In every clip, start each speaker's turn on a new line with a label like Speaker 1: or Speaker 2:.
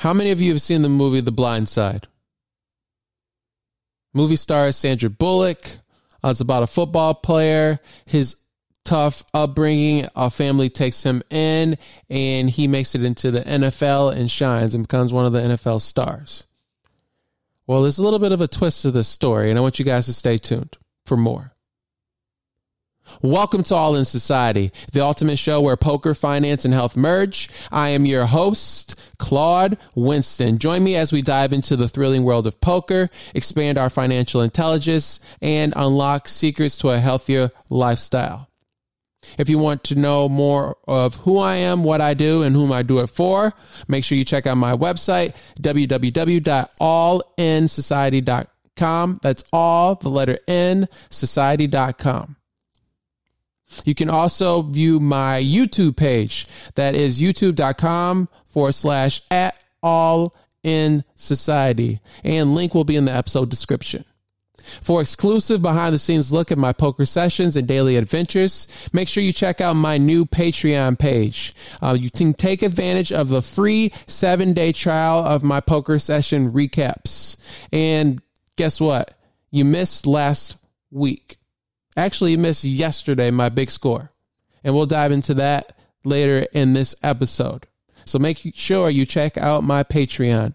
Speaker 1: How many of you have seen the movie The Blind Side? Movie stars Sandra Bullock. Uh, it's about a football player. His tough upbringing, a family takes him in, and he makes it into the NFL and shines and becomes one of the NFL stars. Well, there's a little bit of a twist to this story, and I want you guys to stay tuned for more. Welcome to All in Society, the ultimate show where poker, finance, and health merge. I am your host, Claude Winston. Join me as we dive into the thrilling world of poker, expand our financial intelligence, and unlock secrets to a healthier lifestyle. If you want to know more of who I am, what I do, and whom I do it for, make sure you check out my website, www.allinsociety.com. That's all, the letter N, society.com. You can also view my YouTube page. That is youtube.com forward slash at all in society. And link will be in the episode description. For exclusive behind the scenes look at my poker sessions and daily adventures, make sure you check out my new Patreon page. Uh, you can take advantage of a free seven day trial of my poker session recaps. And guess what? You missed last week. Actually, missed yesterday, my big score. And we'll dive into that later in this episode. So make sure you check out my Patreon.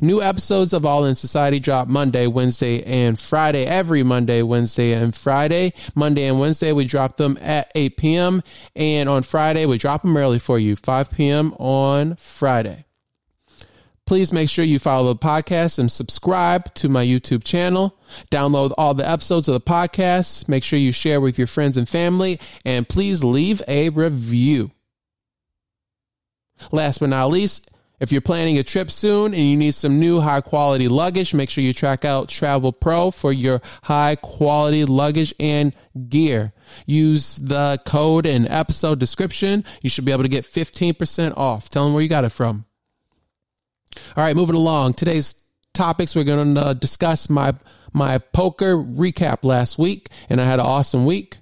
Speaker 1: New episodes of All in Society drop Monday, Wednesday, and Friday. Every Monday, Wednesday, and Friday. Monday and Wednesday, we drop them at 8 p.m. And on Friday, we drop them early for you, 5 p.m. on Friday. Please make sure you follow the podcast and subscribe to my YouTube channel. Download all the episodes of the podcast. Make sure you share with your friends and family. And please leave a review. Last but not least, if you're planning a trip soon and you need some new high quality luggage, make sure you track out TravelPro for your high quality luggage and gear. Use the code in episode description. You should be able to get 15% off. Tell them where you got it from. All right, moving along. Today's topics we're going to discuss my my poker recap last week and I had an awesome week.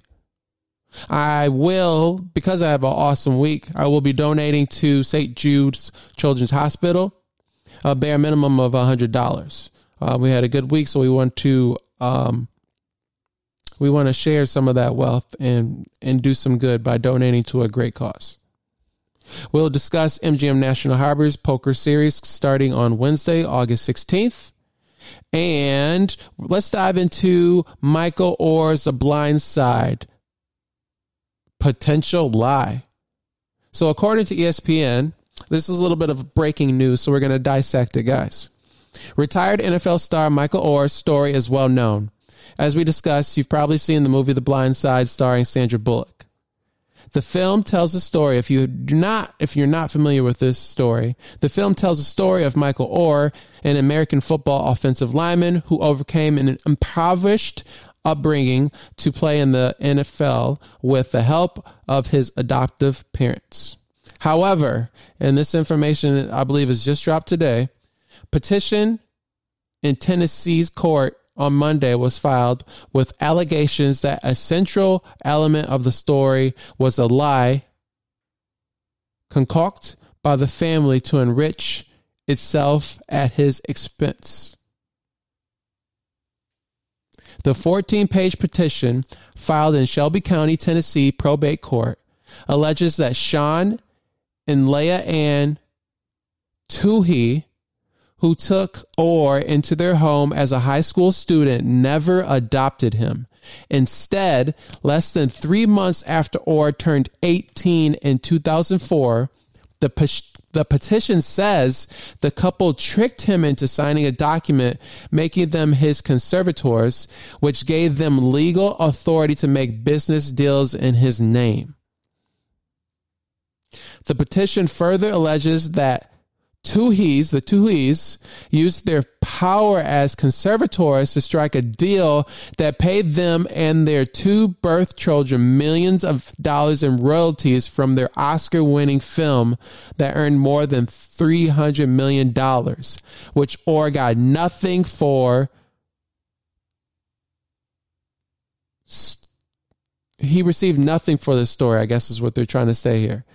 Speaker 1: I will, because I have an awesome week, I will be donating to St. Jude's Children's Hospital a bare minimum of $100. Uh, we had a good week, so we want to um, we want to share some of that wealth and and do some good by donating to a great cause. We'll discuss MGM National Harbor's poker series starting on Wednesday, August 16th. And let's dive into Michael Oher's The Blind Side potential lie. So, according to ESPN, this is a little bit of breaking news, so we're going to dissect it, guys. Retired NFL star Michael Oher's story is well known. As we discussed, you've probably seen the movie The Blind Side starring Sandra Bullock. The film tells a story. If you do not, if you're not familiar with this story, the film tells a story of Michael Oher, an American football offensive lineman who overcame an impoverished upbringing to play in the NFL with the help of his adoptive parents. However, and this information I believe is just dropped today, petition in Tennessee's court on Monday was filed with allegations that a central element of the story was a lie concocted by the family to enrich itself at his expense. The 14 page petition filed in Shelby County, Tennessee probate court alleges that Sean and Leigh Anne Tuohy, who took Oher into their home as a high school student, never adopted him. Instead, less than three months after Oher turned 18 in 2004, the the petition says the couple tricked him into signing a document making them his conservators, which gave them legal authority to make business deals in his name. The petition further alleges that Tuohys, the Tuohys, used their power as conservators to strike a deal that paid them and their two birth children millions of dollars in royalties from their Oscar winning film that earned more than $300 million, which Oher got nothing for. He received nothing for the story, I guess is what they're trying to say here.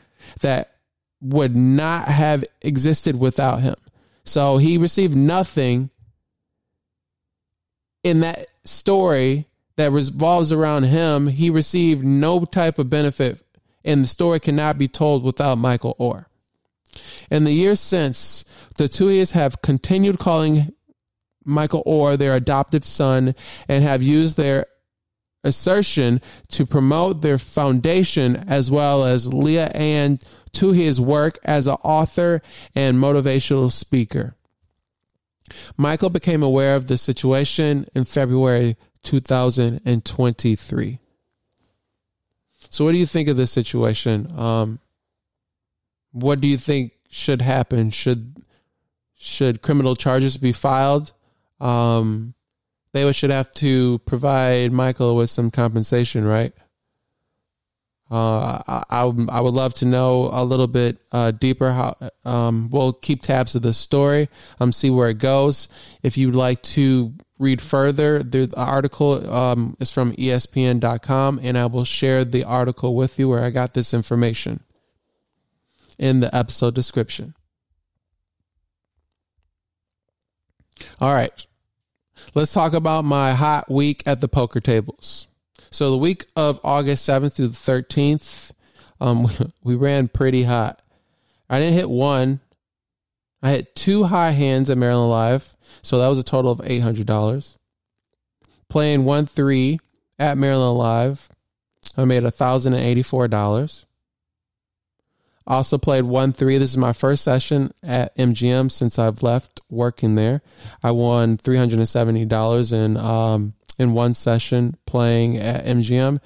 Speaker 1: That would not have existed without him. So he received nothing in that story that revolves around him. He received no type of benefit, and the story cannot be told without Michael Oher. In the years since, the Tuohys have continued calling Michael Oher their adoptive son and have used their assertion to promote their foundation as well as Leigh Anne to his work as an author and motivational speaker. Michael became aware of the situation in February 2023. So, what do you think of this situation? Um, what do you think should happen? Should should criminal charges be filed? Um, they should have to provide Michael with some compensation, right? Uh, I, I, I would love to know a little bit uh, deeper. How um, we'll keep tabs of the story, um, see where it goes. If you'd like to read further, the article um, is from ESPN.com, and I will share the article with you where I got this information in the episode description. All right, let's talk about my hot week at the poker tables. So the week of August 7th through the 13th, um, we ran pretty hot. I didn't hit one. I hit two high hands at Maryland Live. So that was a total of $800. Playing 1 3 at Maryland Live, I made $1,084. Also played 1 3. This is my first session at MGM since I've left working there. I won $370 in um, in one session playing at MGM.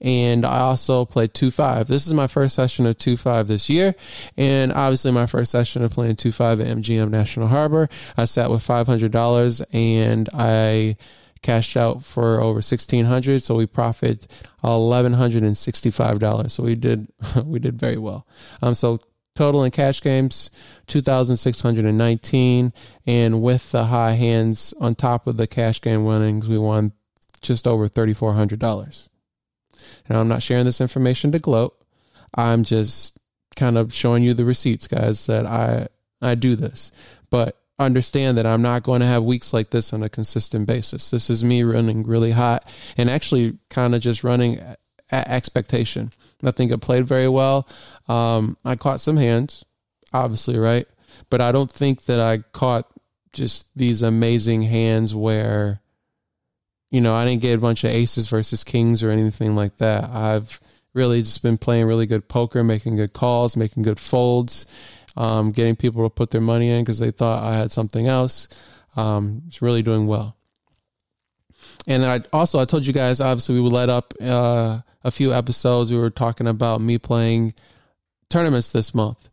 Speaker 1: And I also played 2 5. This is my first session of 2 5 this year. And obviously, my first session of playing 2 5 at MGM National Harbor. I sat with $500 and I cashed out for over 1600 so we profit $1165 so we did we did very well um so total in cash games 2619 and with the high hands on top of the cash game winnings we won just over $3,400. Now, I'm not sharing this information to gloat. I'm just kind of showing you the receipts, guys, that I, I do this. But understand that I'm not going to have weeks like this on a consistent basis. This is me running really hot and actually kind of just running at expectation. I think I played very well. Um, I caught some hands, obviously, right? But I don't think that I caught just these amazing hands where you know, I didn't get a bunch of aces versus kings or anything like that. I've really just been playing really good poker, making good calls, making good folds, um, getting people to put their money in because they thought I had something else. Um, it's really doing well. And I also I told you guys obviously we would let up uh, a few episodes. We were talking about me playing tournaments this month,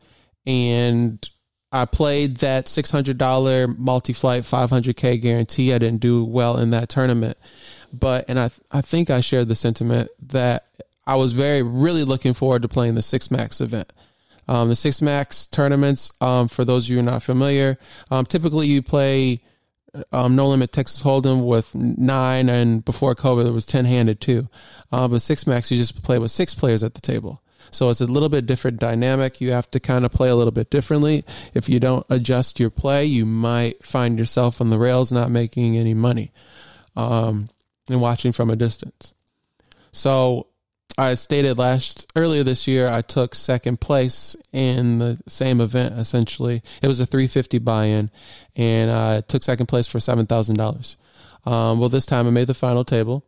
Speaker 1: and I played that $600 multi-flight 500k guarantee. I didn't do well in that tournament. But and I I think I shared the sentiment that I was very really looking forward to playing the 6 Max event. Um, the 6 Max tournaments um, for those of you not familiar, um, typically you play um, no limit Texas Hold'em with nine, and before COVID, it was 10 handed too. Uh, but Six Max, you just play with six players at the table. So it's a little bit different dynamic. You have to kind of play a little bit differently. If you don't adjust your play, you might find yourself on the rails not making any money um, and watching from a distance. So I stated last earlier this year, I took second place in the same event. Essentially, it was a 350 buy-in, and I took second place for seven thousand um, dollars. Well, this time I made the final table.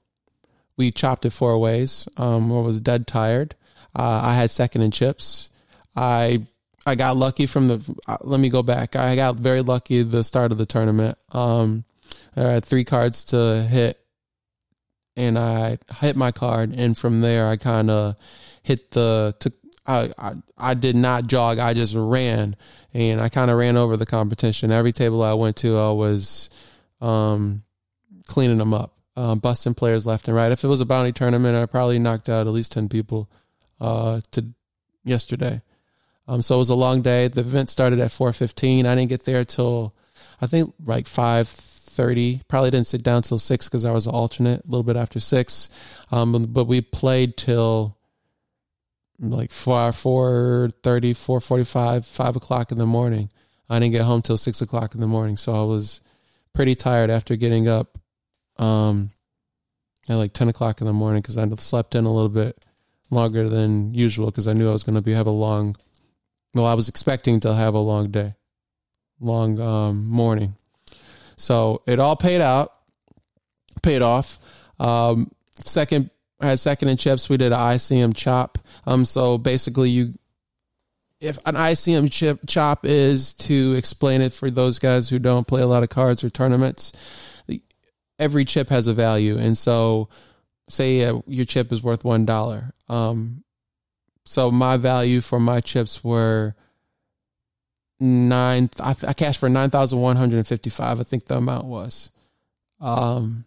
Speaker 1: We chopped it four ways. Um, I was dead tired. Uh, I had second in chips. I I got lucky from the. Uh, let me go back. I got very lucky the start of the tournament. Um, I had three cards to hit, and I hit my card, and from there I kind of hit the. Took, I, I I did not jog. I just ran, and I kind of ran over the competition. Every table I went to, I was um, cleaning them up, um, busting players left and right. If it was a bounty tournament, I probably knocked out at least ten people uh, to yesterday. Um, so it was a long day. The event started at 4:15. I didn't get there till I think like 5:30. Probably didn't sit down till six because I was an alternate. A little bit after six, um, but we played till like 4 4 30 4 45 5 o'clock in the morning i didn't get home till 6 o'clock in the morning so i was pretty tired after getting up um at like 10 o'clock in the morning because i slept in a little bit longer than usual because i knew i was going to be have a long well i was expecting to have a long day long um morning so it all paid out paid off um second I had second in chips. We did an ICM chop. Um, so basically, you if an ICM chip chop is to explain it for those guys who don't play a lot of cards or tournaments, every chip has a value, and so say uh, your chip is worth one dollar. Um, so my value for my chips were nine. I, I cashed for nine thousand one hundred and fifty-five. I think the amount was. Um,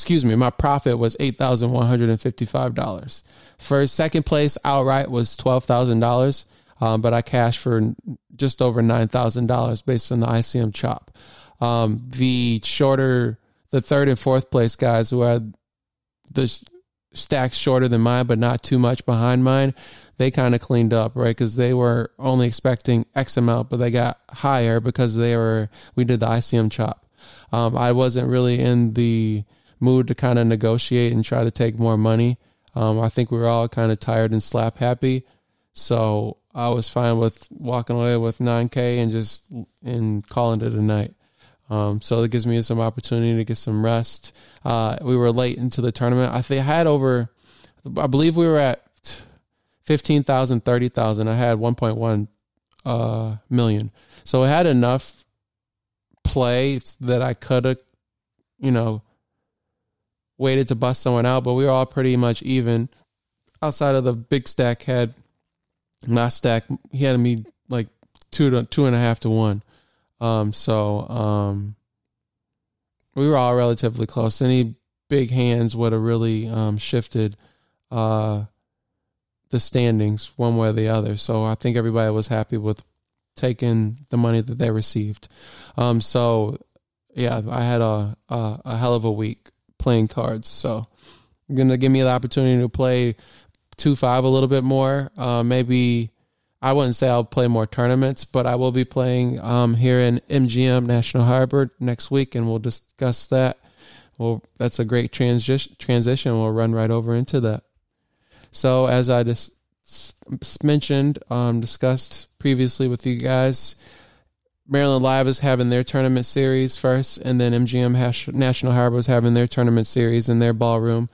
Speaker 1: excuse me, my profit was $8,155. For second place outright was $12,000, um, but I cashed for just over $9,000 based on the ICM chop. Um, the shorter, the third and fourth place guys who had the stacks shorter than mine, but not too much behind mine, they kind of cleaned up, right? Because they were only expecting X amount, but they got higher because they were, we did the ICM chop. Um, I wasn't really in the, mood to kind of negotiate and try to take more money. Um, I think we were all kind of tired and slap happy. So I was fine with walking away with 9K and just and calling it a night. Um, so it gives me some opportunity to get some rest. Uh, we were late into the tournament. I think I had over, I believe we were at 15,000, 30,000. I had 1.1 uh, million. So I had enough play that I could have, you know, waited to bust someone out, but we were all pretty much even. Outside of the big stack had last stack, he had me like two to two and a half to one. Um, so um, we were all relatively close. Any big hands would have really um, shifted uh, the standings one way or the other. So I think everybody was happy with taking the money that they received. Um, so yeah, I had a, a, a hell of a week playing cards. So, to give me the opportunity to play two five a little bit more. Uh, maybe I wouldn't say I'll play more tournaments, but I will be playing um, here in MGM National Harbor next week, and we'll discuss that. Well, that's a great transition. Transition. We'll run right over into that. So, as I just mentioned, um, discussed previously with you guys, Maryland Live is having their tournament series first, and then MGM Hash- National Harbor is having their tournament series in their ballroom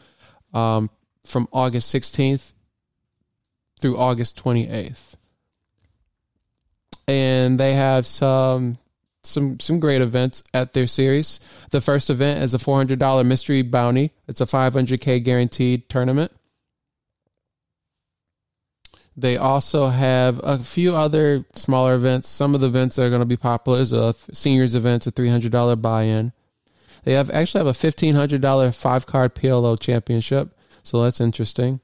Speaker 1: um, from August 16th through August 28th. And they have some some some great events at their series. The first event is a $400 mystery bounty. It's a 500k guaranteed tournament. They also have a few other smaller events. Some of the events that are going to be popular is a seniors event, a three hundred dollar buy in. They have actually have a fifteen hundred dollar five card PLO championship, so that's interesting.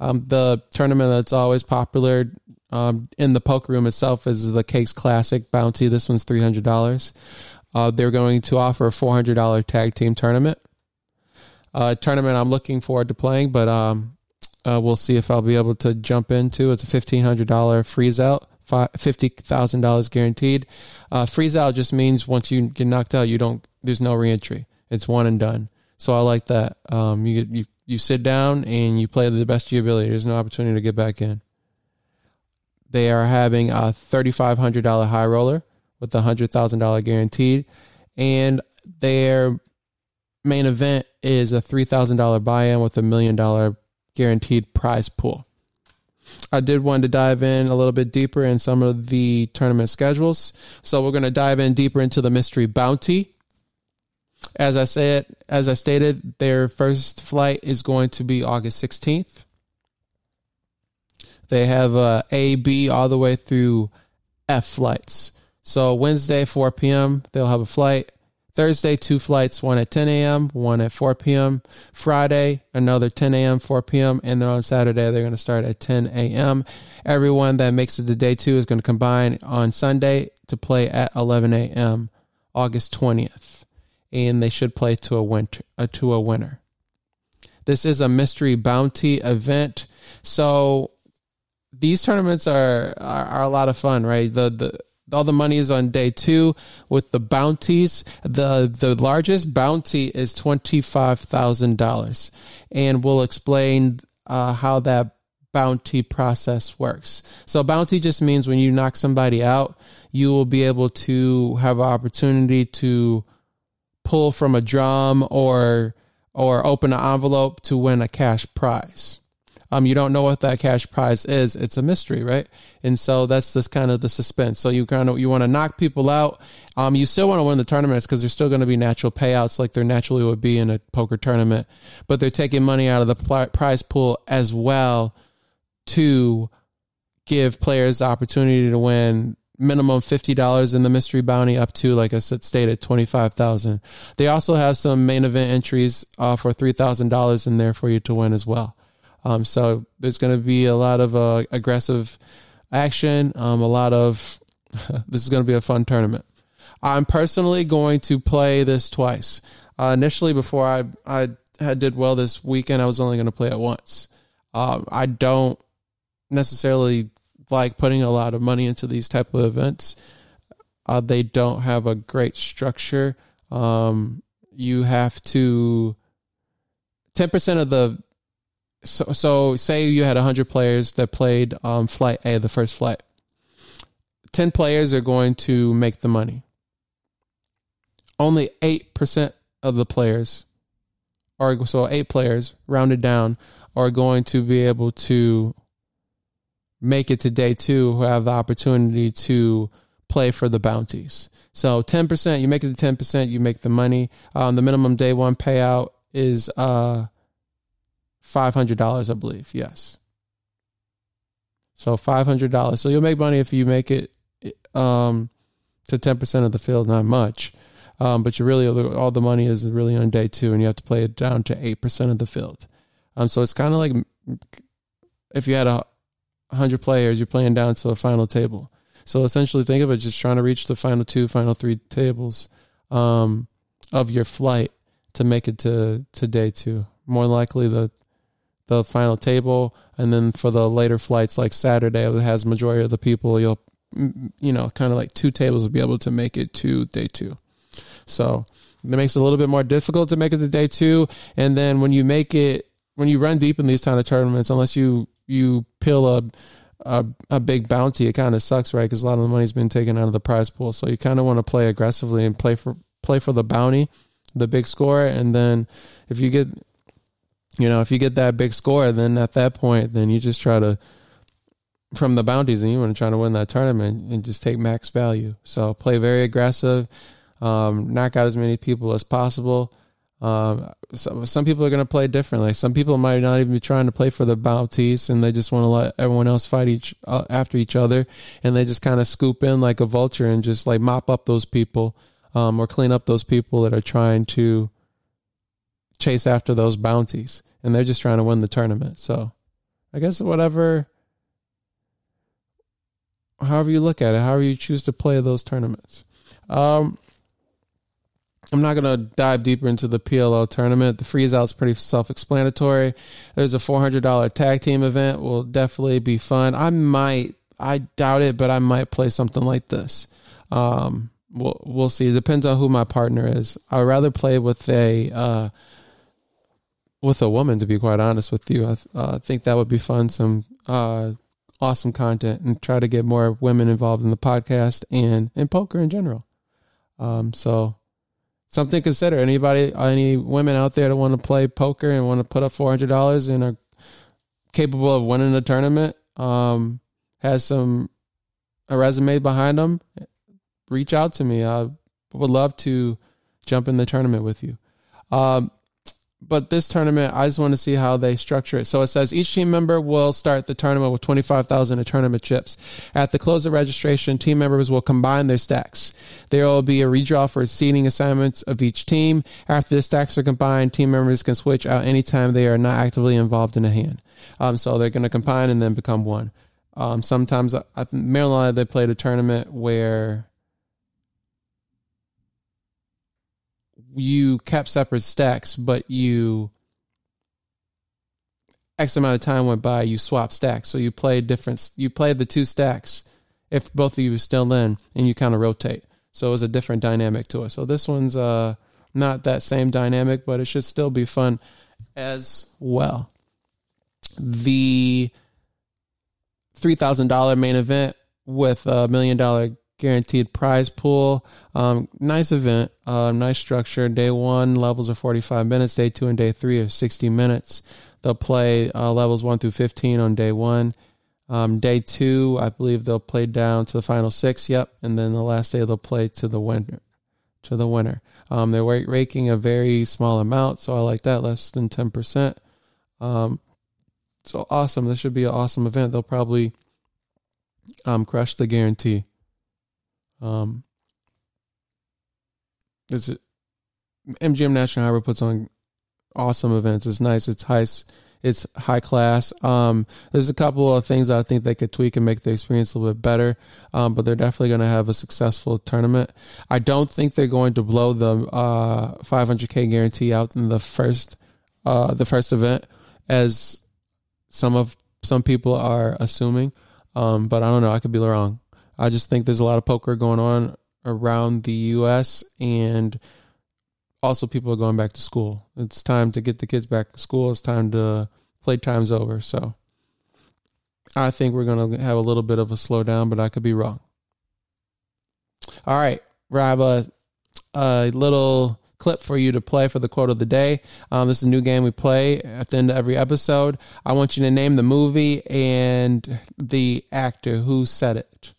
Speaker 1: Um, the tournament that's always popular um, in the poker room itself is the Cakes Classic Bounty. This one's three hundred dollars. Uh, they're going to offer a four hundred dollar tag team tournament. Uh, tournament I'm looking forward to playing, but um, uh, we'll see if I'll be able to jump into. It's a fifteen hundred dollar freeze out, fifty thousand dollars guaranteed. Uh, freeze out just means once you get knocked out, you don't. There's no reentry. It's one and done. So I like that. Um, you you you sit down and you play to the best of your ability. There's no opportunity to get back in. They are having a thirty five hundred dollar high roller with a hundred thousand dollar guaranteed, and their main event is a three thousand dollar buy in with a million dollar guaranteed prize pool. I did want to dive in a little bit deeper in some of the tournament schedules. So we're going to dive in deeper into the mystery bounty. As I said, as I stated, their first flight is going to be August 16th. They have uh, A, B, all the way through F flights. So Wednesday, 4 p.m., they'll have a flight. Thursday, two flights, one at 10 a.m., one at 4 p.m. Friday, another 10 a.m., 4 p.m. And then on Saturday, they're going to start at 10 a.m. Everyone that makes it to day two is going to combine on Sunday to play at 11 a.m., August 20th. And they should play to a winter, uh, to a winner. This is a mystery bounty event. So these tournaments are, are, are a lot of fun, right? The the all the money is on day two with the bounties. The the largest bounty is twenty five thousand dollars, and we'll explain uh, how that bounty process works. So bounty just means when you knock somebody out, you will be able to have an opportunity to pull from a drum or or open an envelope to win a cash prize um, you don't know what that cash prize is. It's a mystery, right? And so that's just kind of the suspense. So you kind of you want to knock people out. Um, you still want to win the tournaments because there's still going to be natural payouts like there naturally would be in a poker tournament, but they're taking money out of the prize pool as well to give players the opportunity to win minimum $50 in the mystery bounty up to like i said stated 25000 they also have some main event entries uh, for $3000 in there for you to win as well um, so there's going to be a lot of uh, aggressive action. Um, a lot of this is going to be a fun tournament. I'm personally going to play this twice. Uh, initially, before I I had did well this weekend, I was only going to play it once. Um, I don't necessarily like putting a lot of money into these type of events. Uh, they don't have a great structure. Um, you have to ten percent of the so so say you had 100 players that played um, flight A, the first flight. 10 players are going to make the money. Only 8% of the players are so 8 players rounded down are going to be able to make it to day 2 who have the opportunity to play for the bounties. So 10%, you make it to 10%, you make the money. Um, the minimum day 1 payout is uh five hundred dollars, I believe. Yes. So five hundred dollars. So you'll make money if you make it um, to ten percent of the field. Not much, um, but you really all the money is really on day two, and you have to play it down to eight percent of the field. Um, so it's kind of like if you had a hundred players, you're playing down to a final table. So essentially, think of it just trying to reach the final two, final three tables um, of your flight to make it to to day two. More likely, the the final table, and then for the later flights like Saturday, it has majority of the people. You'll you know kind of like two tables will be able to make it to day two. So it makes it a little bit more difficult to make it to day two, and then when you make it when you run deep in these kind of tournaments, unless you you peel a a, a big bounty, it kind of sucks, right? Because a lot of the money's been taken out of the prize pool. So you kind of want to play aggressively and play for play for the bounty, the big score, and then if you get you know, if you get that big score, then at that point, then you just try to from the bounties, and you want to try to win that tournament and just take max value. So play very aggressive, um, knock out as many people as possible. Um, so, some people are going to play differently. Some people might not even be trying to play for the bounties, and they just want to let everyone else fight each uh, after each other, and they just kind of scoop in like a vulture and just like mop up those people um, or clean up those people that are trying to chase after those bounties and they're just trying to win the tournament. So I guess whatever however you look at it, however you choose to play those tournaments. Um I'm not going to dive deeper into the PLO tournament. The freeze out's pretty self-explanatory. There's a $400 tag team event. Will definitely be fun. I might, I doubt it, but I might play something like this. Um, we'll we'll see. It depends on who my partner is. I'd rather play with a uh, with a woman, to be quite honest with you. I uh, think that would be fun. Some uh, awesome content and try to get more women involved in the podcast and in poker in general. Um, so something to consider. Anybody, any women out there that want to play poker and want to put up four hundred dollars and are capable of winning a tournament, um, has some a resume behind them, reach out to me. I would love to jump in the tournament with you. Um, but this tournament, I just want to see how they structure it. So it says each team member will start the tournament with 25,000 in tournament chips. At the close of registration, team members will combine their stacks. There will be a redraw for seeding assignments of each team. After the stacks are combined, team members can switch out anytime they are not actively involved in a hand. Um, so they're going to combine and then become one. Um, sometimes, I, Maryland, they played a tournament where you kept separate stacks, but you X amount of time went by, you swap stacks. So you play different, you play the two stacks if both of you are still in and you kind of rotate. So it was a different dynamic to it. So this one's uh, not that same dynamic, but it should still be fun as well. The $3,000 main event with a million dollar guaranteed prize pool. Um, nice event, uh, nice structure. Day one levels are 45 minutes. Day two and day three are 60 minutes. They'll play uh, levels one through 15 on day one. Um, day two, I believe they'll play down to the final six. Yep, and then the last day they'll play to the winner. To the winner. Um, they're raking a very small amount, so I like that, less than 10%. Um, so awesome. This should be an awesome event. They'll probably um, crush the guarantee. Um, it's MGM National Harbor puts on awesome events. It's nice. It's high. It's high class. Um, there's a couple of things that I think they could tweak and make the experience a little bit better. Um, but they're definitely going to have a successful tournament. I don't think they're going to blow the uh, 500k guarantee out in the first uh, the first event, as some of some people are assuming. Um, but I don't know. I could be wrong. I just think there's a lot of poker going on around the U.S. and also people are going back to school. It's time to get the kids back to school. It's time to play time's over. So I think we're going to have a little bit of a slowdown, but I could be wrong. All right, Rob, a, a little clip for you to play for the quote of the day. Um, this is a new game we play at the end of every episode. I want you to name the movie and the actor who said it.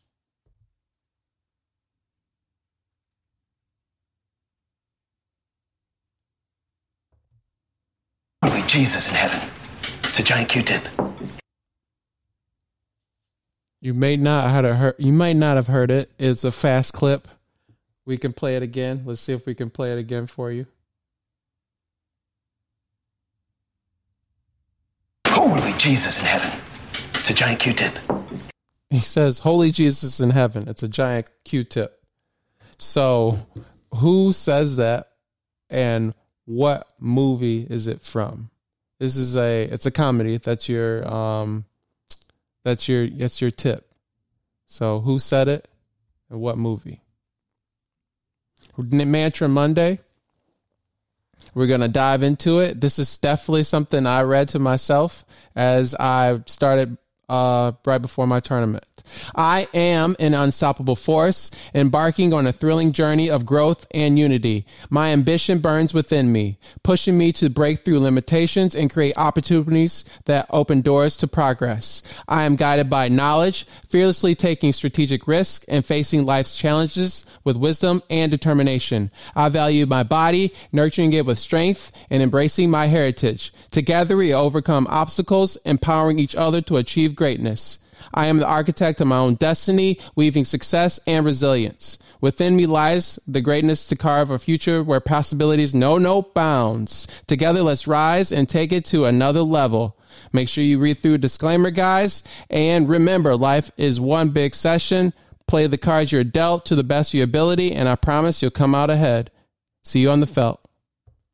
Speaker 2: Holy Jesus in heaven. It's a giant Q-tip.
Speaker 1: You may not have heard. You might not have heard it. It's a fast clip. We can play it again. Let's see if we can play it again for you.
Speaker 2: Holy Jesus in heaven. It's a giant Q-tip.
Speaker 1: He says, Holy Jesus in heaven. It's a giant Q-tip. So, who says that and what movie is it from? This is a it's a comedy. That's your um that's your that's your tip. So, who said it and what movie? Mantra Monday. We're going to dive into it. This is definitely something I read to myself as I started uh, right before my tournament. I am an unstoppable force, embarking on a thrilling journey of growth and unity. My ambition burns within me, pushing me to break through limitations and create opportunities that open doors to progress. I am guided by knowledge, fearlessly taking strategic risks and facing life's challenges with wisdom and determination. I value my body, nurturing it with strength and embracing my heritage. Together we overcome obstacles, empowering each other to achieve greatness. I am the architect of my own destiny, weaving success and resilience. Within me lies the greatness to carve a future where possibilities know no bounds. Together, let's rise and take it to another level. Make sure you read through disclaimer, guys. And remember, life is one big session. Play the cards you're dealt to the best of your ability, and I promise you'll come out ahead. See you on the felt.